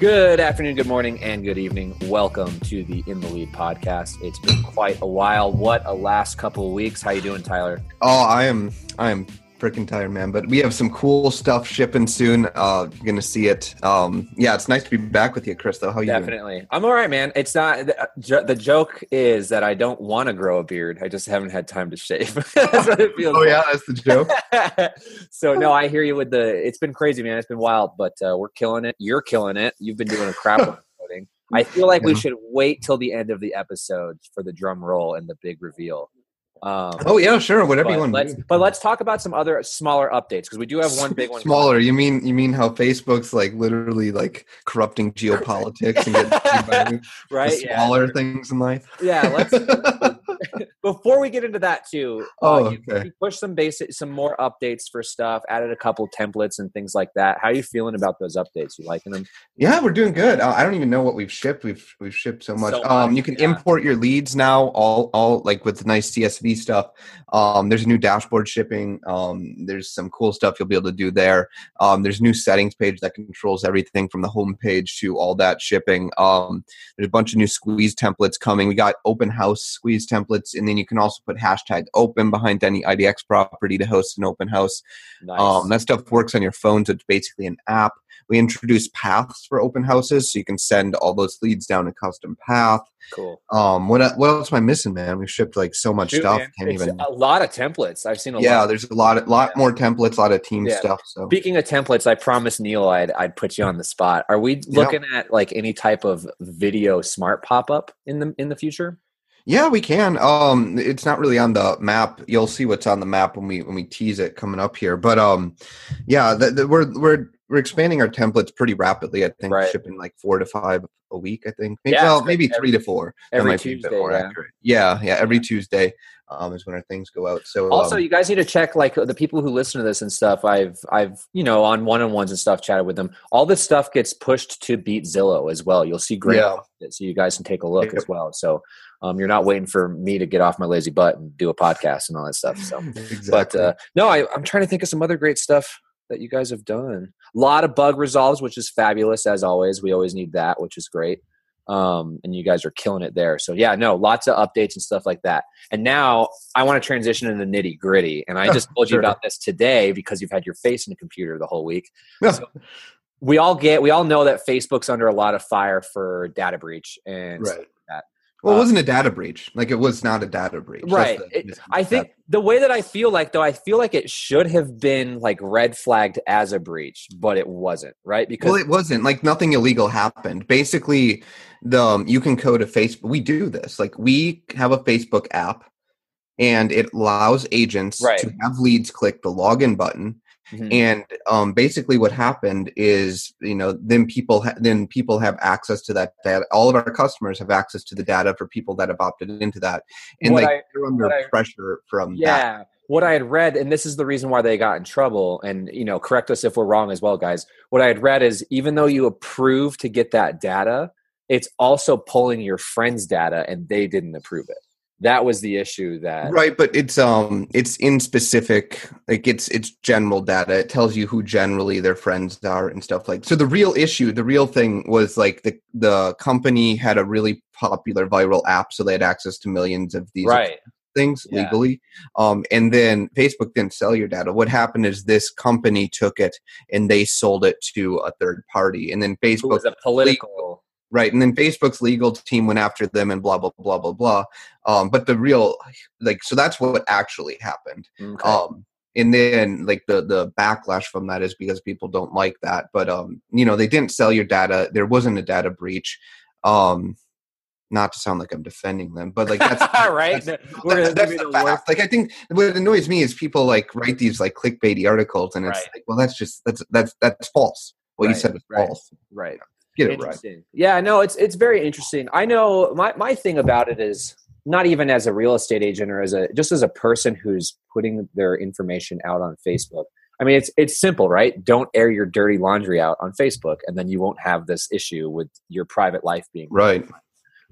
Good afternoon, good morning, and good evening. Welcome to the In the Lead podcast. It's been quite a while. What a last couple of weeks. How you doing, Tyler? Oh, I am I am freaking tired, man. But we have some cool stuff shipping soon. Uh, you're gonna see it. Um, yeah, it's nice to be back with you, Chris. Though, how you Definitely. doing? I'm all right, man. It's not the, the joke is that I don't want to grow a beard. I just haven't had time to shave. that's what it feels. Oh like. yeah, that's the joke. so no, I hear you with the. It's been crazy, man. It's been wild, but uh, we're killing it. You're killing it. You've been doing a crap. I feel like we should wait till the end of the episode for the drum roll and the big reveal. Um, oh yeah, sure. Whatever you want. let's but let's talk about some other smaller updates because we do have one big one. coming. Smaller. You mean you mean how Facebook's like literally like corrupting geopolitics and getting paid by the right? Yeah, smaller things in life? yeah. Let's before we get into that too. uh, Oh, you, okay. you pushed some basic, some more updates for stuff. Added a couple templates and things like that. How are you feeling about those updates? You liking them? Yeah, we're doing good. Uh, I don't even know what we've shipped. We've we've shipped so much. So um, you can yeah. import your leads now, all all like with nice CSV stuff. Um, there's a new dashboard shipping. Um, there's some cool stuff you'll be able to do there. Um, there's a new settings page that controls everything from the home page to all that shipping. Um, there's a bunch of new squeeze templates coming. We got open house squeeze templates, and then you can also put hashtag open behind any IDX property to host an open house. Nice. Um, that stuff works on your phone, so it's basically an app. We introduced paths for open houses, so you can send all those leads down a custom path. cool. Um, what what else am I missing, man? We've shipped like so much Shoot, stuff. man. Can't It's even. a lot of templates. I've seen a Yeah, lot. there's a lot, lot more templates, a lot of team Yeah. stuff. So Speaking of templates, I promised Neil I'd I'd put you on the spot. Are we looking at like any type of video smart pop up in the in the future? Yeah, we can. Um, it's not really on the map. You'll see what's on the map when we when we tease it coming up here. But um, yeah, the, the, we're we're we're expanding our templates pretty rapidly. I think Right. shipping like four to five a week. I think. Maybe, Yeah, well, maybe great. three to four. Every might be a bit Tuesday. yeah. Yeah, yeah. Every Tuesday um, is when our things go out. So Also, um, you guys need to check like the people who listen to this and stuff. I've I've you know on one on ones and stuff chatted with them. All this stuff gets pushed to Beat Zillow as well. You'll see great, Yeah. so you guys can take a look as well. So um, you're not waiting for me to get off my lazy butt and do a podcast and all that stuff. So, exactly. but uh, no, I, I'm trying to think of some other great stuff that you guys have done. A lot of bug resolves, which is fabulous as always. We always need that, which is great. Um, and you guys are killing it there. So yeah, no, lots of updates and stuff like that. And now I want to transition into the nitty gritty. And I just told you about this today because you've had your face in the computer the whole week. So we all get, we all know that Facebook's under a lot of fire for data breach and right. Well, it Uh, wasn't a data breach. Like it was not a data breach. Right. the- It- I think the way that I feel like though, I feel like it should have been like red flagged as a breach, but it wasn't, right? Because Well, it wasn't like nothing illegal happened. Basically, the um, you can code a Facebook. We do this. Like we have a Facebook app, and it allows agents Right. to have leads click the login button. Mhm. And um, basically, what happened is, you know, then people ha- then people have access to that data. All of our customers have access to the data for people that have opted into that, and What like I- they're under I- pressure from that. yeah. What I had read, and this is the reason why they got in trouble, and you know, correct us if we're wrong as well, guys. What I had read is even though you approve to get that data, it's also pulling your friend's data and they didn't approve it. That was the issue that right but it's um it's in specific like it's it's general data it tells you who generally their friends are and stuff like so the real issue the real thing was like the the company had a really popular viral app so they had access to millions of these right. things Yeah. legally um and then facebook didn't sell your data what happened is this company took it and they sold it to a third party and then It facebook was a political right and then facebook's legal team went after them and blah blah blah blah blah um but the real like so that's what actually happened Okay. um and then like the the backlash from that is because people don't like that but um you know they didn't sell your data there wasn't a data breach um not to sound like I'm defending them, but like that's right. That's, We're that's, gonna that's be the the fact. worst. Like I think what annoys me is people like write these like clickbaity articles, and it's Right. like, well, that's just that's that's that's false. What you Right, said was right. false. Right. Get it right. Yeah, no, it's it's very interesting. I know my my thing about it is not even as a real estate agent or as a just as a person who's putting their information out on Facebook. I mean, it's it's simple, right? Don't air your dirty laundry out on Facebook, and then you won't have this issue with your private life being Right.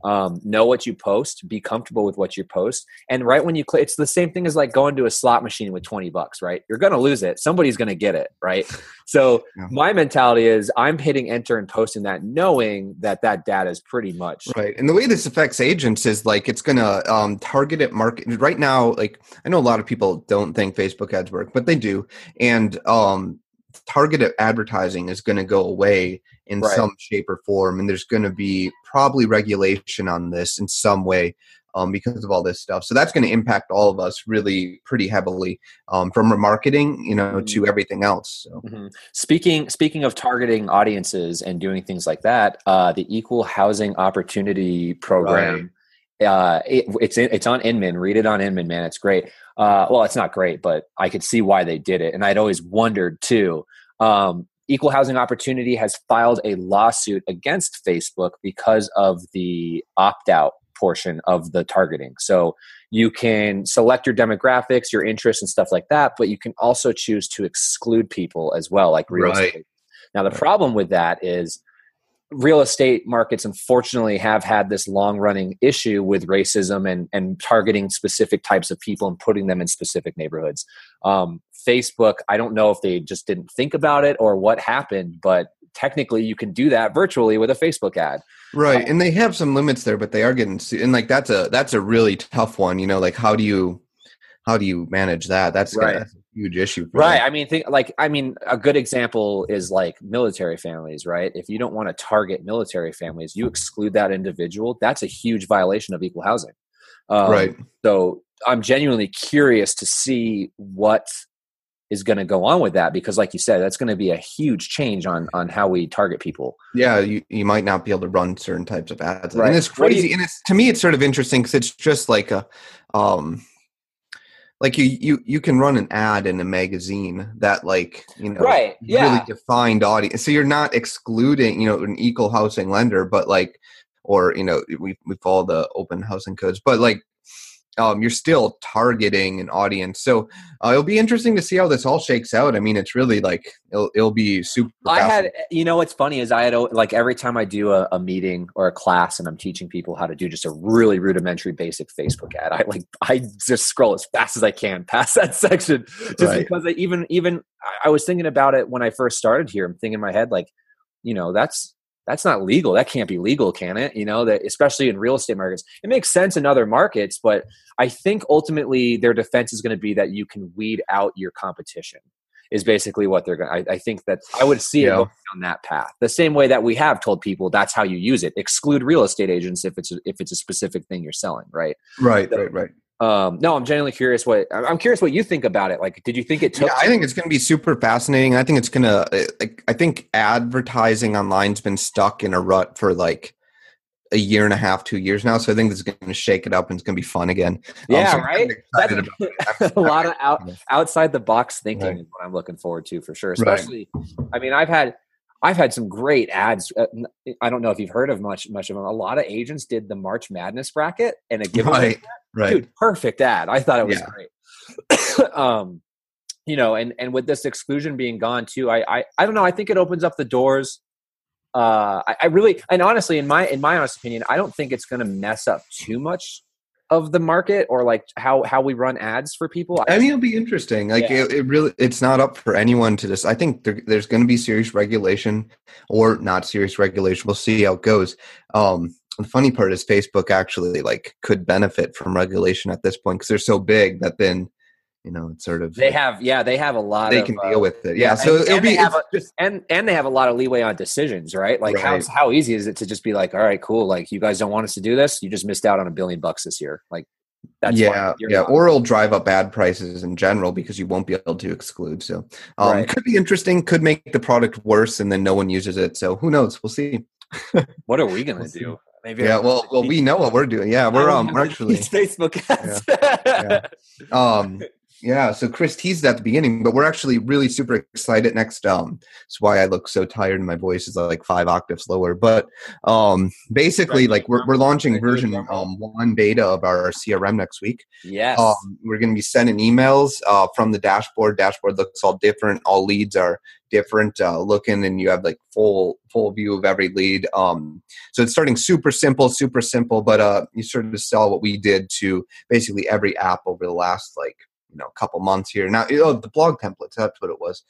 Um, know what you post be comfortable with what you post and right when you click it's the same thing as like going to a slot machine with 20 bucks right you're gonna lose it somebody's gonna get it right so Yeah. my mentality is i'm hitting enter and posting that knowing that that data is pretty much Right. And the way this affects agents is like it's going to um, target it market right now. Like I know a lot of people don't think Facebook ads work, but they do. And um, targeted advertising is going to go away in Right. some shape or form. And there's going to be probably regulation on this in some way um, because of all this stuff. So that's going to impact all of us really pretty heavily um, from remarketing, you know, to everything else. So. Mhm. Speaking speaking of targeting audiences and doing things like that, uh, the Equal Housing Opportunity Program, uh, it, it's in, it's on Inman. Read it on Inman, man. It's great. Uh, well, it's not great, but I could see why they did it, and I'd always wondered too. Um, Equal Housing Opportunity has filed a lawsuit against Facebook because of the opt out portion of the targeting. So you can select your demographics, your interests, and stuff like that, but you can also choose to exclude people as well, like real Right. estate. Now, the problem with that is real estate markets unfortunately have had this long running issue with racism and, and targeting specific types of people and putting them in specific neighborhoods. Um, Facebook, I don't know if they just didn't think about it or what happened, but technically you can do that virtually with a Facebook ad. right and they have some limits there but they are getting and like that's a that's a really tough one you know like how do you how do you manage that that's, Right. that's huge issue for Right. them. I mean, think like I mean, a good example is like military families, right? If you don't want to target military families, you exclude that individual. That's a huge violation of equal housing. Um, right So I'm genuinely curious to see what is going to go on with that because, like you said, that's going to be a huge change on on how we target people. yeah you, you might not be able to run certain types of ads Right. and it's do you- crazy and it's to me it's sort of interesting because it's just like a um like you you you can run an ad in a magazine that like you know Right, yeah. really defined audience so you're not excluding you know an equal housing lender but like or you know we we follow the open housing codes but like um, you're still targeting an audience so uh, it'll be interesting to see how this all shakes out i mean it's really like it'll, it'll be super I had, you know, what's funny is I had like every time I do a, a meeting or a class and I'm teaching people how to do just a really rudimentary, basic Facebook ad. I like I just scroll as fast as I can past that section, just Right. because I even even I- I was thinking about it when I first started here. I'm thinking in my head like, you know, that's that's not legal. That can't be legal, can it? You know, that especially in real estate markets, it makes sense in other markets, but I think ultimately their defense is going to be that you can weed out your competition. Is basically what they're going. to I think that I would see it Yeah. going down that path. The same way that we have told people that's how you use it. Exclude real estate agents if it's a, if it's a specific thing you're selling, right? right right right Um, no, I'm genuinely curious what I'm curious what you think about it. Like, did you think it took? Yeah, I think it's going to be super fascinating. I think it's going to. Like, I think advertising online's been stuck in a rut for like a year and a half, two years now. So I think this is going to shake it up and it's going to be fun again. Um, yeah, so right. That's a lot of out, outside the box thinking Right. is what I'm looking forward to for sure. Right. Especially, I mean, I've had I've had some great ads. I don't know if you've heard of much much of them. A lot of agents did the March Madness bracket and a giveaway. Right, right. Dude, perfect ad. I thought it was Yeah. great. um, you know, and and with this exclusion being gone too, I I, I don't know. I think it opens up the doors. Uh, I, I really and honestly, in my in my honest opinion, I don't think it's going to mess up too much of the market or like how how we run ads for people. I mean, it'll be interesting. Like, Yeah. it, it really, it's not up for anyone to just. I think there, there's going to be serious regulation or not serious regulation. We'll see how it goes. Um, the funny part is Facebook actually like could benefit from regulation at this point because they're so big that then, you know, it's sort of they have yeah they have a lot. they of, can uh, deal with it. Yeah, yeah, so and- it'll and be a- just and and they have a lot of leeway on decisions, right? Like how Right. how easy is it to just be like, all right, cool, like you guys don't want us to do this, you just missed out on a billion bucks this year, like that's yeah, yeah, not- or it'll drive up ad prices in general because you won't be able to exclude. So, um, Right. could be interesting. Could make the product worse, and then no one uses it. So, who knows? We'll see. what are we gonna We'll do? Maybe Yeah, well, well, we know what we're doing. Yeah, we're um, we're actually Facebook ads. yeah. um yeah so chris teased at the beginning but we're actually really super excited next um that's why i look so tired and my voice is like five octaves lower but um basically like we're, we're launching version um one beta of our crm next week. Yes. um, we're going to be sending emails uh, from the dashboard. Dashboard looks all different. All leads are different uh, looking and you have like full full view of every lead um, so it's starting super simple super simple but uh, you sort of sell what we did to basically every app over the last like you know a couple months here. Now oh, the blog templates that's what it was.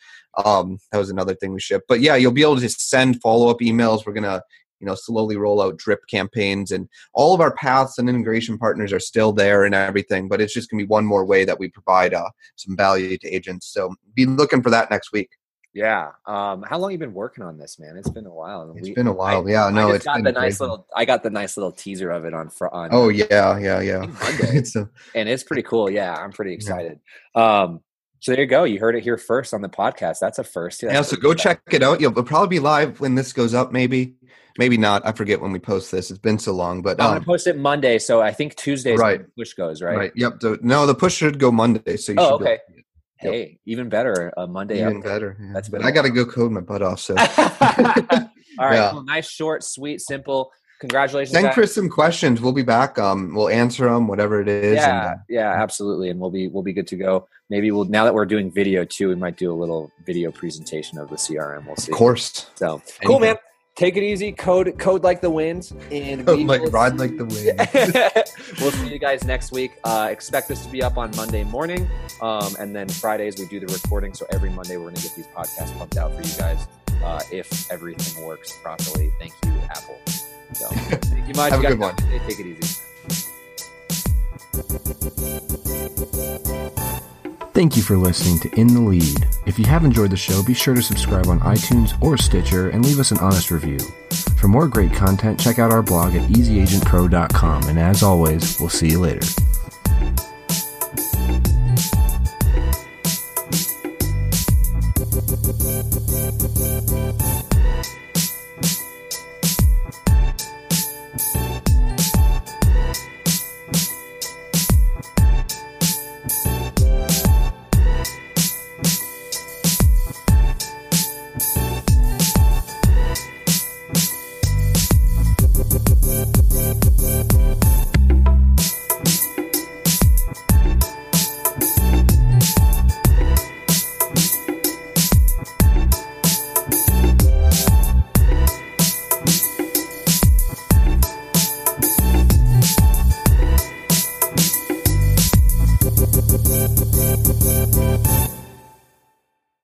Um, that was another thing we shipped. But yeah you'll be able to send follow-up emails. We're to you know slowly roll out drip campaigns and all of our paths and integration partners are still there and everything but it's just to be one more way that we provide uh, some value to agents. So be looking for that next week yeah. Um, how long you been working on this, man? It's been a while. It's We- been a while. I- Yeah, I no, just it's got the nice crazy. little. I got the nice little teaser of it on on. oh yeah yeah yeah Monday. it's a, and it's pretty cool. Yeah, I'm pretty excited. Um, so there you go. You heard it here first on the podcast. That's a first. yeah That's so go check it out you'll probably be live when this goes up maybe maybe not i forget when we post this it's been so long but I'm gonna um, post it Monday, so I think Tuesday Right. push goes, right? right. yep the, no the push should go monday so you Oh, should okay. Hey, even better. A Monday. even update. better yeah. That's better. I gotta go code my butt off so All right. Yeah. Cool. Nice, short, sweet, simple. Congratulations. send guys. chris some questions we'll be back um we'll answer them whatever it is yeah, and, uh, yeah, absolutely, and we'll be we'll be good to go. Maybe we'll now that we're doing video too, we might do a little video presentation of the CRM. We'll see. of course So cool, Anytime. man. Take it easy. Code code like the wind, and we like will ride like the wind we'll see you guys next week. Uh, expect this to be up on Monday morning, um, and then Fridays we do the recording. So every Monday we're going to get these podcasts pumped out for you guys. Uh, if everything works properly, thank you, Apple. So thank you much. Have a good one. Take it easy. Thank you for listening to In the Lead. If you have enjoyed the show, be sure to subscribe on iTunes or Stitcher and leave us an honest review. For more great content, check out our blog at easyagentpro.com. And as always, we'll see you later.